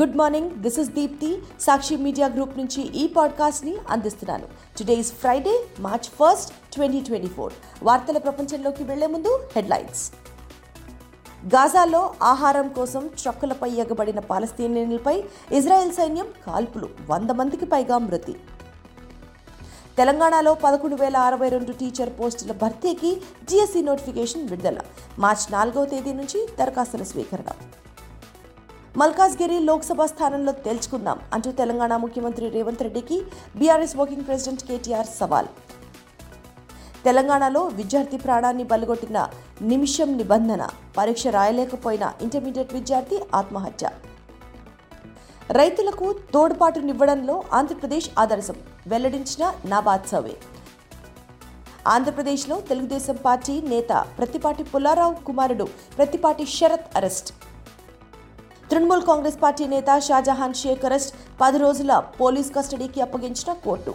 Good morning this is Deepti Sakshi media group నుంచి ఈ పాడ్కాస్ట్ని అందిస్తున్నాను. Today is Friday March first twenty twenty four వార్తల ప్రపంచంలోకి వెళ్ళే ముందు హెడ్లైన్స్ గాజాలో ఆహారం కోసం ట్రక్కులపై ఎగబడిన పాలస్తీనియన్లపై ఇజ్రాయెల్ సైన్యం కాల్పులు. వంద మందికి పైగా మృతి. తెలంగాణలో పదకొండు వేల అరవై రెండు టీచర్ పోస్టుల భర్తీకి జీఎస్సీ నోటిఫికేషన్ విడుదల. మార్చి నాలుగవ తేదీ నుంచి దరఖాస్తుల స్వీకరణ. మల్కాజ్గిరి లోక్సభ స్థానంలో తేల్చుకుందాం అంటూ తెలంగాణ ముఖ్యమంత్రి రేవంత్ రెడ్డికి బీఆర్ఎస్ వర్కింగ్ ప్రెసిడెంట్ కేటీఆర్ సవాల్. తెలంగాణలో విద్యార్థి ప్రాణాన్ని బలగొట్టిన నిమిషం నిబంధన పరీక్ష రాయలేకపోయిన ఇంటర్మీడియట్ విద్యార్థి ఆత్మహత్య. రైతులకు తోడ్పాటునివ్వడంలో ఆంధ్రప్రదేశ్ ఆదర్శం వెల్లడించిన నాబాద్ సర్వే. ఆంధ్రప్రదేశ్లో తెలుగుదేశం పార్టీ నేత ప్రతిపాటి పుల్లారావు కుమారుడు ప్రతిపాటి శరత్ అరెస్ట్. తృణమూల్ కాంగ్రెస్ పార్టీ నేత షాజహాన్ షేక్ అరెస్ట్ పది రోజుల పోలీస్ కస్టడీకి అప్పగించిన కోర్టు.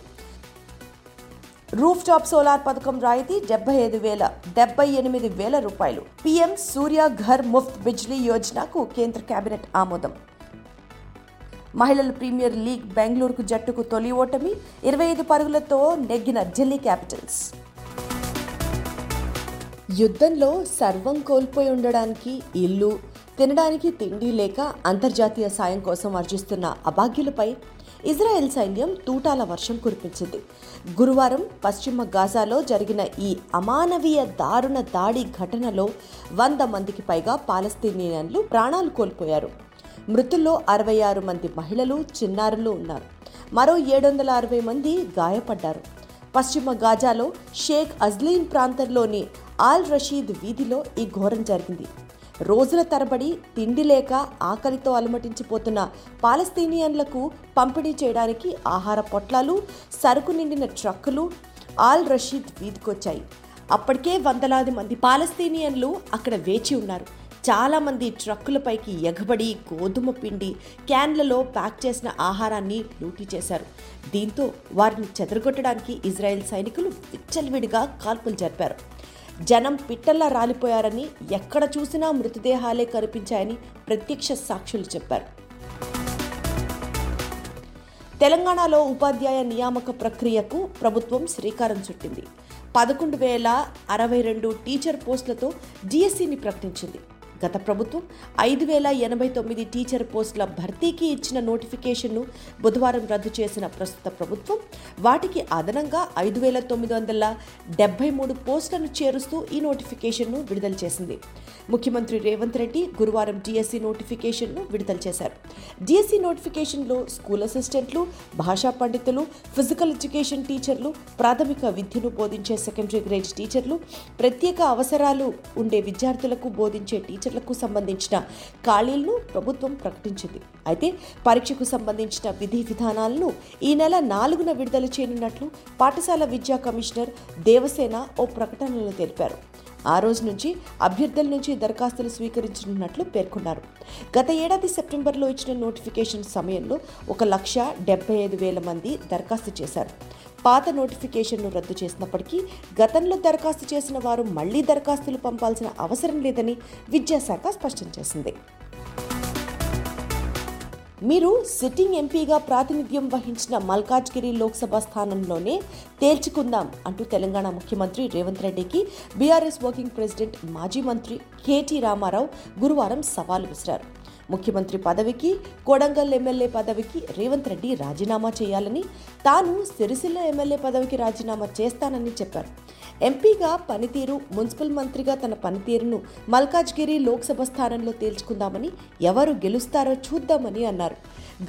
రూఫ్ టాప్ సోలార్ పథకం రాయితీ డెబ్బై ఐదు వేల డెబ్బై ఎనిమిది వేల రూపాయలు. పీఎం సూర్య ఘర్ ముఫ్త్ బిజ్లీ యోజనకు కేంద్ర కేబినెట్ ఆమోదం. మహిళల ప్రీమియర్ లీగ్ బెంగళూరుకు జట్టుకు తొలి ఓటమి ఇరవై ఐదు పరుగులతో నెగ్గిన ఢిల్లీ క్యాపిటల్స్. యుద్ధంలో సర్వం కోల్పోయి ఉండడానికి ఇల్లు తినడానికి తిండి లేక అంతర్జాతీయ సాయం కోసం అర్జిస్తున్న అభాగ్యులపై ఇజ్రాయెల్ సైన్యం తూటాల వర్షం కురిపించింది. గురువారం పశ్చిమ గాజాలో జరిగిన ఈ అమానవీయ దారుణ దాడి ఘటనలో వంద మందికి పైగా పాలస్తీనియన్లు ప్రాణాలు కోల్పోయారు. మృతుల్లో అరవై ఆరు మంది మహిళలు చిన్నారులు ఉన్నారు. మరో ఏడు వందల అరవై మంది గాయపడ్డారు. పశ్చిమ గాజాలో షేక్ అజ్లీన్ ప్రాంతంలోని ఆల్ రషీద్ వీధిలో ఈ ఘోరం జరిగింది. రోజుల తరబడి తిండి లేక ఆకలితో అలమటించిపోతున్న పాలస్తీనియన్లకు పంపిణీ చేయడానికి ఆహార పొట్లాలు సరుకు నిండిన ట్రక్కులు ఆల్ రషీద్ వీధికొచ్చాయి. అప్పటికే వందలాది మంది పాలస్తీనియన్లు అక్కడ వేచి ఉన్నారు. చాలామంది ట్రక్కులపైకి ఎగబడి గోధుమ పిండి క్యాన్లలో ప్యాక్ చేసిన ఆహారాన్ని లూటీ చేశారు. దీంతో వారిని చెదరగొట్టడానికి ఇజ్రాయెల్ సైనికులు విచ్చలవిడిగా కాల్పులు జరిపారు. జనం పిట్టల్లా రాలిపోయారని ఎక్కడ చూసినా మృతదేహాలే కనిపించాయని ప్రత్యక్ష సాక్షులు చెప్పారు. తెలంగాణలో ఉపాధ్యాయ నియామక ప్రక్రియకు ప్రభుత్వం శ్రీకారం చుట్టింది. పదకొండు వేల అరవై రెండు టీచర్ పోస్టులతో డిఎస్సిని ప్రకటించింది. గత ప్రభుత్వం ఐదు వేల ఎనభై తొమ్మిది టీచర్ పోస్టుల భర్తీకి ఇచ్చిన నోటిఫికేషన్ను బుధవారం రద్దు చేసిన ప్రస్తుత ప్రభుత్వం వాటికి అదనంగా ఐదు వేల తొమ్మిది వందల డెబ్బై మూడు పోస్టులను చేరుస్తూ ఈ నోటిఫికేషన్ను విడుదల చేసింది. ముఖ్యమంత్రి రేవంత్ రెడ్డి గురువారం డిఎస్సి నోటిఫికేషన్ను విడుదల చేశారు. డిఎస్సి నోటిఫికేషన్లో స్కూల్ అసిస్టెంట్లు భాషా పండితులు ఫిజికల్ ఎడ్యుకేషన్ టీచర్లు ప్రాథమిక విద్యను బోధించే సెకండరీ గ్రేడ్ టీచర్లు ప్రత్యేక అవసరాలు ఉండే విద్యార్థులకు బోధించే టీచర్ టీచర్లకు సంబంధించిన ఖాళీలను ప్రభుత్వం ప్రకటించింది. అయితే పరీక్షకు సంబంధించిన విధి విధానాలను ఈ నెల నాలుగున విడుదల చేయనున్నట్లు పాఠశాల విద్యా కమిషనర్ దేవసేన ఓ ప్రకటనలో తెలిపారు. ఆ రోజు నుంచి అభ్యర్థుల నుంచి దరఖాస్తులు స్వీకరించనున్నట్లు పేర్కొన్నారు. గత ఏడాది సెప్టెంబర్లో ఇచ్చిన నోటిఫికేషన్ సమయంలో ఒక లక్ష డెబ్బై ఐదు వేల మంది దరఖాస్తు చేశారు. పాత నోటిఫికేషన్ను రద్దు చేసినప్పటికీ గతంలో దరఖాస్తు చేసిన వారు మళ్ళీ దరఖాస్తులు పంపాల్సిన అవసరం లేదని విద్యాశాఖ స్పష్టం చేసింది. మీరు సిట్టింగ్ ఎంపీగా ప్రాతినిధ్యం వహించిన మల్కాజ్గిరి లోక్సభ స్థానంలోనే తేల్చుకుందాం అంటూ తెలంగాణ ముఖ్యమంత్రి రేవంత్ రెడ్డికి బీఆర్ఎస్ వర్కింగ్ ప్రెసిడెంట్ మాజీ మంత్రి కేటీ రామారావు గురువారం సవాల్ విసిరారు. ముఖ్యమంత్రి పదవికి కొడంగల్ ఎమ్మెల్యే పదవికి రేవంత్ రెడ్డి రాజీనామా చేయాలని తాను సిరిసిల్ల ఎమ్మెల్యే పదవికి రాజీనామా చేస్తానని చెప్పారు. ఎంపీగా పనితీరు మున్సిపల్ మంత్రిగా తన పనితీరును మల్కాజ్గిరి లోక్సభ స్థానంలో తేల్చుకుందామని ఎవరు గెలుస్తారో చూద్దామని అన్నారు.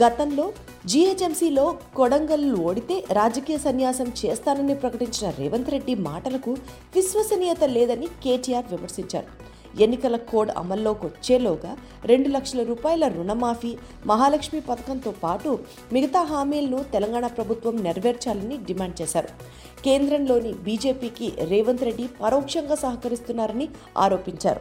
గతంలో జీహెచ్ఎంసీలో కొడంగల్ ఓడితే రాజకీయ సన్యాసం చేస్తానని ప్రకటించిన రేవంత్ రెడ్డి మాటలకు విశ్వసనీయత లేదని కేటీఆర్ విమర్శించారు. ఎన్నికల కోడ్ అమల్లోకి వచ్చేలోగా రెండు లక్షల రూపాయల రుణమాఫీ మహాలక్ష్మి పథకంతో పాటు మిగతా హామీలను తెలంగాణ ప్రభుత్వం నెరవేర్చాలని డిమాండ్ చేశారు. కేంద్రంలోని బీజేపీకి రేవంత్ రెడ్డి పరోక్షంగా సహకరిస్తున్నారని ఆరోపించారు.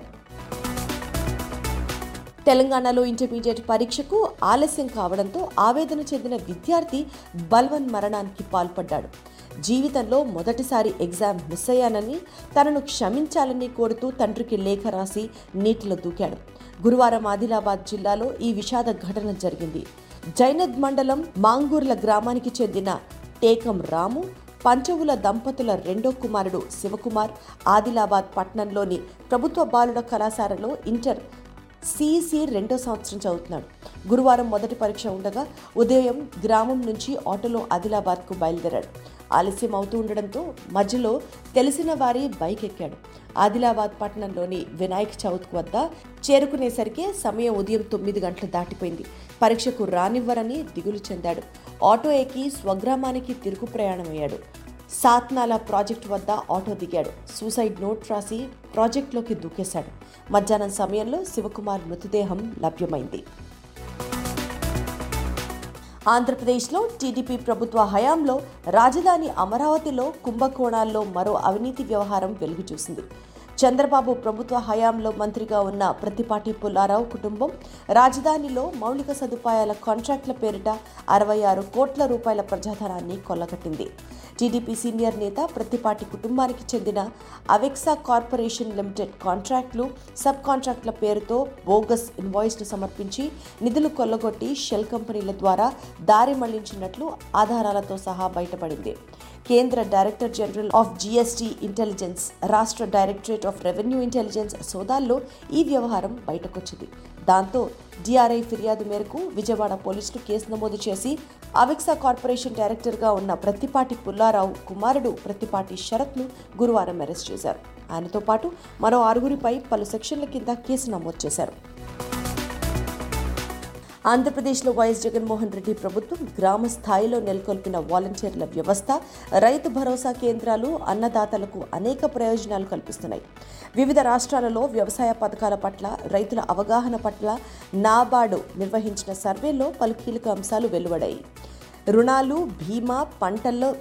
తెలంగాణలో ఇంటర్మీడియట్ పరీక్షకు ఆలస్యం కావడంతో ఆవేదన చెందిన విద్యార్థి బల్వన్ మరణానికి పాల్పడ్డాడు. జీవితంలో మొదటిసారి ఎగ్జామ్ మిస్ అయ్యానని తనను క్షమించాలని కోరుతూ తండ్రికి లేఖ రాసి నీటిలో దూకాడు. గురువారం ఆదిలాబాద్ జిల్లాలో ఈ విషాద ఘటన జరిగింది. జైనద్ మండలం మాంగూర్ల గ్రామానికి చెందిన టేకం రాము పంచవుల దంపతుల రెండో కుమారుడు శివకుమార్ ఆదిలాబాద్ పట్టణంలోని ప్రభుత్వ బాలుడ కళాశాలలో ఇంటర్ సిఈసి రెండో సంవత్సరం చదువుతున్నాడు. గురువారం మొదటి పరీక్ష ఉండగా ఉదయం గ్రామం నుంచి ఆటోలో ఆదిలాబాద్కు బయలుదేరాడు. ఆలస్యం అవుతూ ఉండడంతో మధ్యలో తెలిసిన వారి బైక్ ఎక్కాడు ఆదిలాబాద్ పట్టణంలోని వినాయక్ చవిత్కు వద్ద చేరుకునేసరికి సమయం ఉదయం తొమ్మిది గంటలు దాటిపోయింది. పరీక్షకు రానివ్వరని దిగులు చెందాడు. ఆటో ఎక్కి స్వగ్రామానికి తిరుగు ప్రయాణమయ్యాడు. సాత్నాల ప్రాజెక్టు వద్ద ఆటో దిగాడు. సూసైడ్ నోట్ రాసి ప్రాజెక్టులోకి దూకేశాడు. మధ్యాహ్నం సమయంలో శివకుమార్ మృతదేహం లభ్యమైంది. ఆంధ్రప్రదేశ్లో టీడీపీ ప్రభుత్వ హయాంలో రాజధాని అమరావతిలో కుంభకోణాల్లో మరో అవినీతి వ్యవహారం వెలుగు చూసింది చంద్రబాబు ప్రభుత్వ హయాంలో మంత్రిగా ఉన్న ప్రతిపాటి పుల్లారావు కుటుంబం రాజధానిలో మౌలిక సదుపాయాల కాంట్రాక్టుల పేరిట అరవై ఆరు కోట్ల రూపాయల ప్రజాధనాన్ని కొల్లగట్టింది. టీడీపీ సీనియర్ నేత ప్రతిపాటి కుటుంబానికి చెందిన అవెక్సా కార్పొరేషన్ లిమిటెడ్ కాంట్రాక్టులు సబ్ కాంట్రాక్టుల పేరుతో బోగస్ ఇన్వాయిస్ను సమర్పించి నిధులు కొల్లగొట్టి షెల్ కంపెనీల ద్వారా దారి మళ్ళించినట్లు ఆధారాలతో సహా బయటపడింది. కేంద్ర director general of GST intelligence రాష్ట్ర డైరెక్టరేట్ ఆఫ్ రెవెన్యూ ఇంటెలిజెన్స్ సోదాల్లో ఈ వ్యవహారం బయటకొచ్చింది. దాంతో డిఆర్ఐ ఫిర్యాదు మేరకు విజయవాడ పోలీసులు కేసు నమోదు చేసి అవిక్సా కార్పొరేషన్ డైరెక్టర్గా ఉన్న ప్రత్తిపాటి పుల్లారావు కుమారుడు ప్రత్తిపాటి శరత్ను గురువారం అరెస్ట్ చేశారు. ఆయనతో పాటు మరో ఆరుగురిపై పలు సెక్షన్ల కింద కేసు నమోదు చేశారు. ఆంధ్రప్రదేశ్లో వైఎస్ జగన్మోహన్ రెడ్డి ప్రభుత్వం గ్రామ స్థాయిలో నెలకొల్పిన వాలంటీర్ల వ్యవస్థ రైతు భరోసా కేంద్రాలు అన్నదాతలకు అనేక ప్రయోజనాలు కల్పిస్తున్నాయి. వివిధ రాష్ట్రాలలో వ్యవసాయ పథకాల పట్ల రైతుల అవగాహన పట్ల నాబార్డు నిర్వహించిన సర్వేలో పలు కీలక అంశాలు వెలువడాయి. రుణాలు బీమా పంటల్లో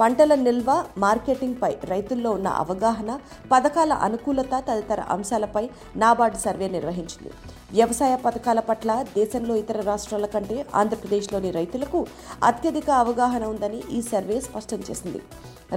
పంటల నిల్వ మార్కెటింగ్పై రైతుల్లో ఉన్న అవగాహన పథకాల అనుకూలత తదితర అంశాలపై నాబార్డు సర్వే నిర్వహించింది. వ్యవసాయ పథకాల పట్ల దేశంలో ఇతర రాష్ట్రాల కంటే ఆంధ్రప్రదేశ్లోని రైతులకు అత్యధిక అవగాహన ఉందని ఈ సర్వే స్పష్టం చేసింది.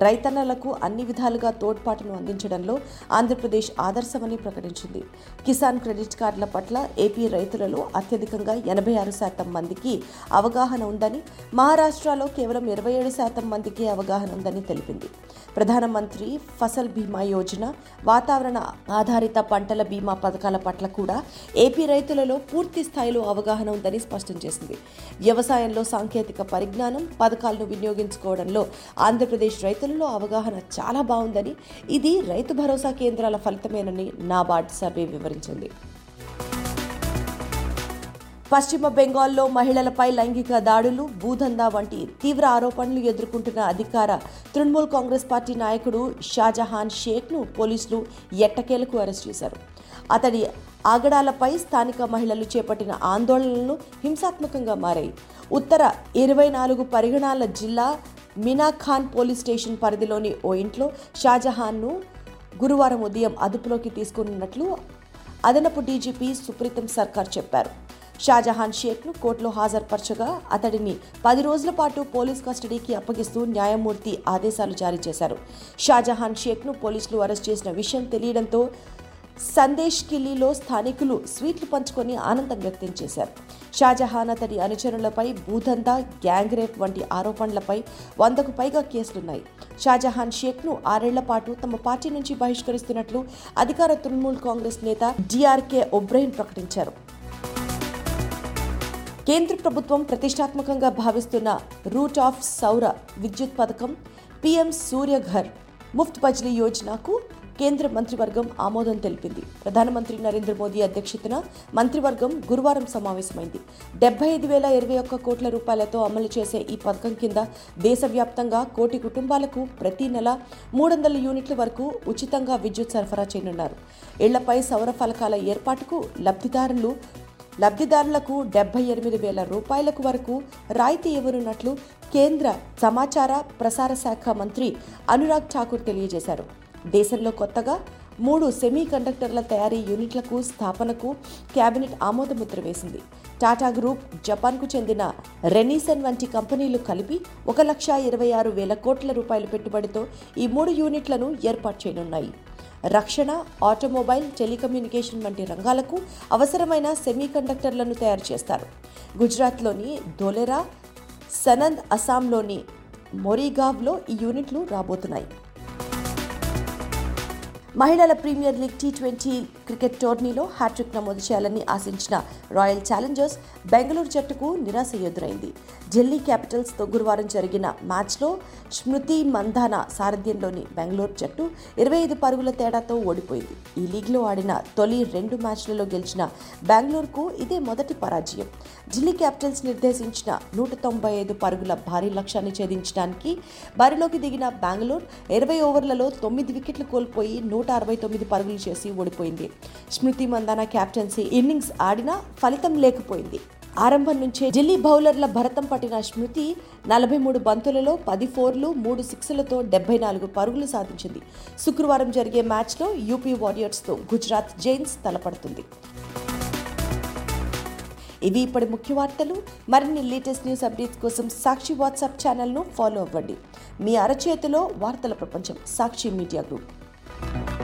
రైతన్నలకు అన్ని విధాలుగా తోడ్పాటును అందించడంలో ఆంధ్రప్రదేశ్ ఆదర్శమని ప్రకటించింది. కిసాన్ క్రెడిట్ కార్డుల పట్ల ఏపీ రైతులలో అత్యధికంగా ఎనభై ఆరు శాతం మందికి అవగాహన ఉందని మహారాష్ట్రలో కేవలం ఇరవై ఏడు శాతం మందికి అవగాహన ఉందని తెలిపింది. ప్రధానమంత్రి ఫసల్ బీమా యోజన వాతావరణ ఆధారిత పంటల బీమా పథకాల పట్ల కూడా ఏపీ రైతులలో పూర్తి స్థాయిలో అవగాహన ఉందని స్పష్టం చేసింది. వ్యవసాయంలో సాంకేతిక పరిజ్ఞానం పథకాలను వినియోగించుకోవడంలో ఆంధ్రప్రదేశ్ రైతులలో అవగాహన చాలా బాగుందని ఇది రైతు భరోసా కేంద్రాల ఫలితమేనని నాబార్డ్ సర్వే వివరించింది. పశ్చిమ బెంగాల్లో మహిళలపై లైంగిక దాడులు భూదందా వంటి తీవ్ర ఆరోపణలు ఎదుర్కొంటున్న అధికార తృణమూల్ కాంగ్రెస్ పార్టీ నాయకుడు షాజహాన్ షేక్ను పోలీసులు ఎట్టకేలకు అరెస్ట్ చేశారు. అతడి ఆగడాలపై స్థానిక మహిళలు చేపట్టిన ఆందోళనలు హింసాత్మకంగా మారాయి. ఉత్తర ఇరవై నాలుగు పరిగణాల జిల్లా మినాఖాన్ పోలీస్ స్టేషన్ పరిధిలోని ఓ ఇంట్లో షాజహాన్ను గురువారం ఉదయం అదుపులోకి తీసుకున్నట్లు అదనపు డీజీపీ సుప్రీతం సర్కార్ చెప్పారు. షాజహాన్ షేక్ను కోర్టులో హాజరుపరచగా అతడిని పది రోజుల పాటు పోలీస్ కస్టడీకి అప్పగిస్తూ న్యాయమూర్తి ఆదేశాలు జారీ చేశారు. షాజహాన్ షేక్ను పోలీసులు అరెస్ట్ చేసిన విషయం తెలియడంతో సందేశ్ కిల్లీలో స్థానికులు స్వీట్లు పంచుకొని ఆనందం వ్యక్తం చేశారు. షాజహాన్ అతడి అనుచరులపై భూదందా గ్యాంగ్ రేప్ వంటి ఆరోపణలపై వందకు పైగా కేసులున్నాయి. షాజహాన్ షేక్ను ఆరేళ్ళ పాటు తమ పార్టీ నుంచి బహిష్కరిస్తున్నట్లు అధికార తృణమూల్ కాంగ్రెస్ నేత డిఆర్కే ఒబ్రెయిన్ ప్రకటించారు. కేంద్ర ప్రభుత్వం ప్రతిష్టాత్మకంగా భావిస్తున్న రూట్ ఆఫ్ సౌర విద్యుత్ పథకం పీఎం సూర్యఘర్ ముఫ్త్ బజ్లీ యోజనకు కేంద్ర మంత్రివర్గం ఆమోదం తెలిపింది. ప్రధానమంత్రి నరేంద్ర మోదీ అధ్యక్షతన మంత్రివర్గం గురువారం సమావేశమైంది. డెబ్బై ఐదు వేల ఇరవై ఒక్క కోట్ల రూపాయలతో అమలు చేసే ఈ పథకం కింద దేశవ్యాప్తంగా కోటి కుటుంబాలకు ప్రతి నెల మూడు వందల యూనిట్ల వరకు ఉచితంగా విద్యుత్ సరఫరా చేయనున్నారు. ఇళ్ళపై సౌర ఫలకాల ఏర్పాటుకు లబ్ధిదారులు లబ్ధిదారులకు డెబ్బై ఎనిమిది వేల రూపాయలకు వరకు రాయితీ ఇవ్వనున్నట్లు కేంద్ర సమాచార ప్రసార శాఖ మంత్రి అనురాగ్ ఠాకూర్ తెలియజేశారు. దేశంలో కొత్తగా మూడు సెమీ కండక్టర్ల తయారీ యూనిట్లకు స్థాపనకు కేబినెట్ ఆమోదముద్ర వేసింది. టాటా గ్రూప్ జపాన్కు చెందిన రెనీసన్ వంటి కంపెనీలు కలిపి ఒక లక్ష ఇరవై ఆరు వేల కోట్ల రూపాయల పెట్టుబడితో ఈ మూడు యూనిట్లను ఏర్పాటు చేయనున్నాయి. రక్షణ ఆటోమొబైల్ టెలికమ్యూనికేషన్ వంటి రంగాలకు అవసరమైన సెమీ కండక్టర్లను తయారు చేస్తారు. గుజరాత్లోని ధోలెరా సనంద్ అస్సాంలోని మొరీగావ్లో ఈ యూనిట్లు రాబోతున్నాయి. మహిళల premier league T twenty cricket టోర్నీలో హ్యాట్రిక్ నమోదు చేయాలని ఆశించిన రాయల్ ఛాలెంజర్స్ బెంగళూరు జట్టుకు నిరాశ ఎదురైంది. ఢిల్లీ క్యాపిటల్స్తో గురువారం జరిగిన మ్యాచ్లో స్మృతి మంధాన సారథ్యంలోని బెంగళూరు జట్టు ఇరవై ఐదు పరుగుల తేడాతో ఓడిపోయింది. ఈ లీగ్లో ఆడిన తొలి రెండు మ్యాచ్లలో గెలిచిన బెంగళూరుకు ఇదే మొదటి పరాజయం. ఢిల్లీ క్యాపిటల్స్ నిర్దేశించిన నూట తొంభై ఐదు పరుగుల భారీ లక్ష్యాన్ని ఛేదించడానికి బరిలోకి దిగిన బెంగళూరు ఇరవై ఓవర్లలో తొమ్మిది వికెట్లు కోల్పోయి నూట అరవై తొమ్మిది పరుగులు చేసి ఓడిపోయింది. స్మృతి మందాన క్యాప్టెన్సీ ఇన్నింగ్స్ ఆడినా ఫలితం లేకపోయింది. ఆరంభం నుంచే ఢిల్లీ బౌలర్ల భరతం పట్టిన స్మృతి నలభై మూడు బంతులలో పది ఫోర్లు మూడు సిక్స్లతో డెబ్బై నాలుగు పరుగులు సాధించింది. శుక్రవారం జరిగే మ్యాచ్లో యూపీ వారియర్స్తో గుజరాత్ జైన్స్ తలపడుతుంది. ఇవి ఇప్పటి ముఖ్య వార్తలు. మరిన్ని లేటెస్ట్ న్యూస్ అప్డేట్స్ కోసం సాక్షి వాట్సాప్ ఛానల్ను ఫాలో అవ్వండి. మీ అరచేతిలో వార్తల ప్రపంచం Sakshi media group. Thank you.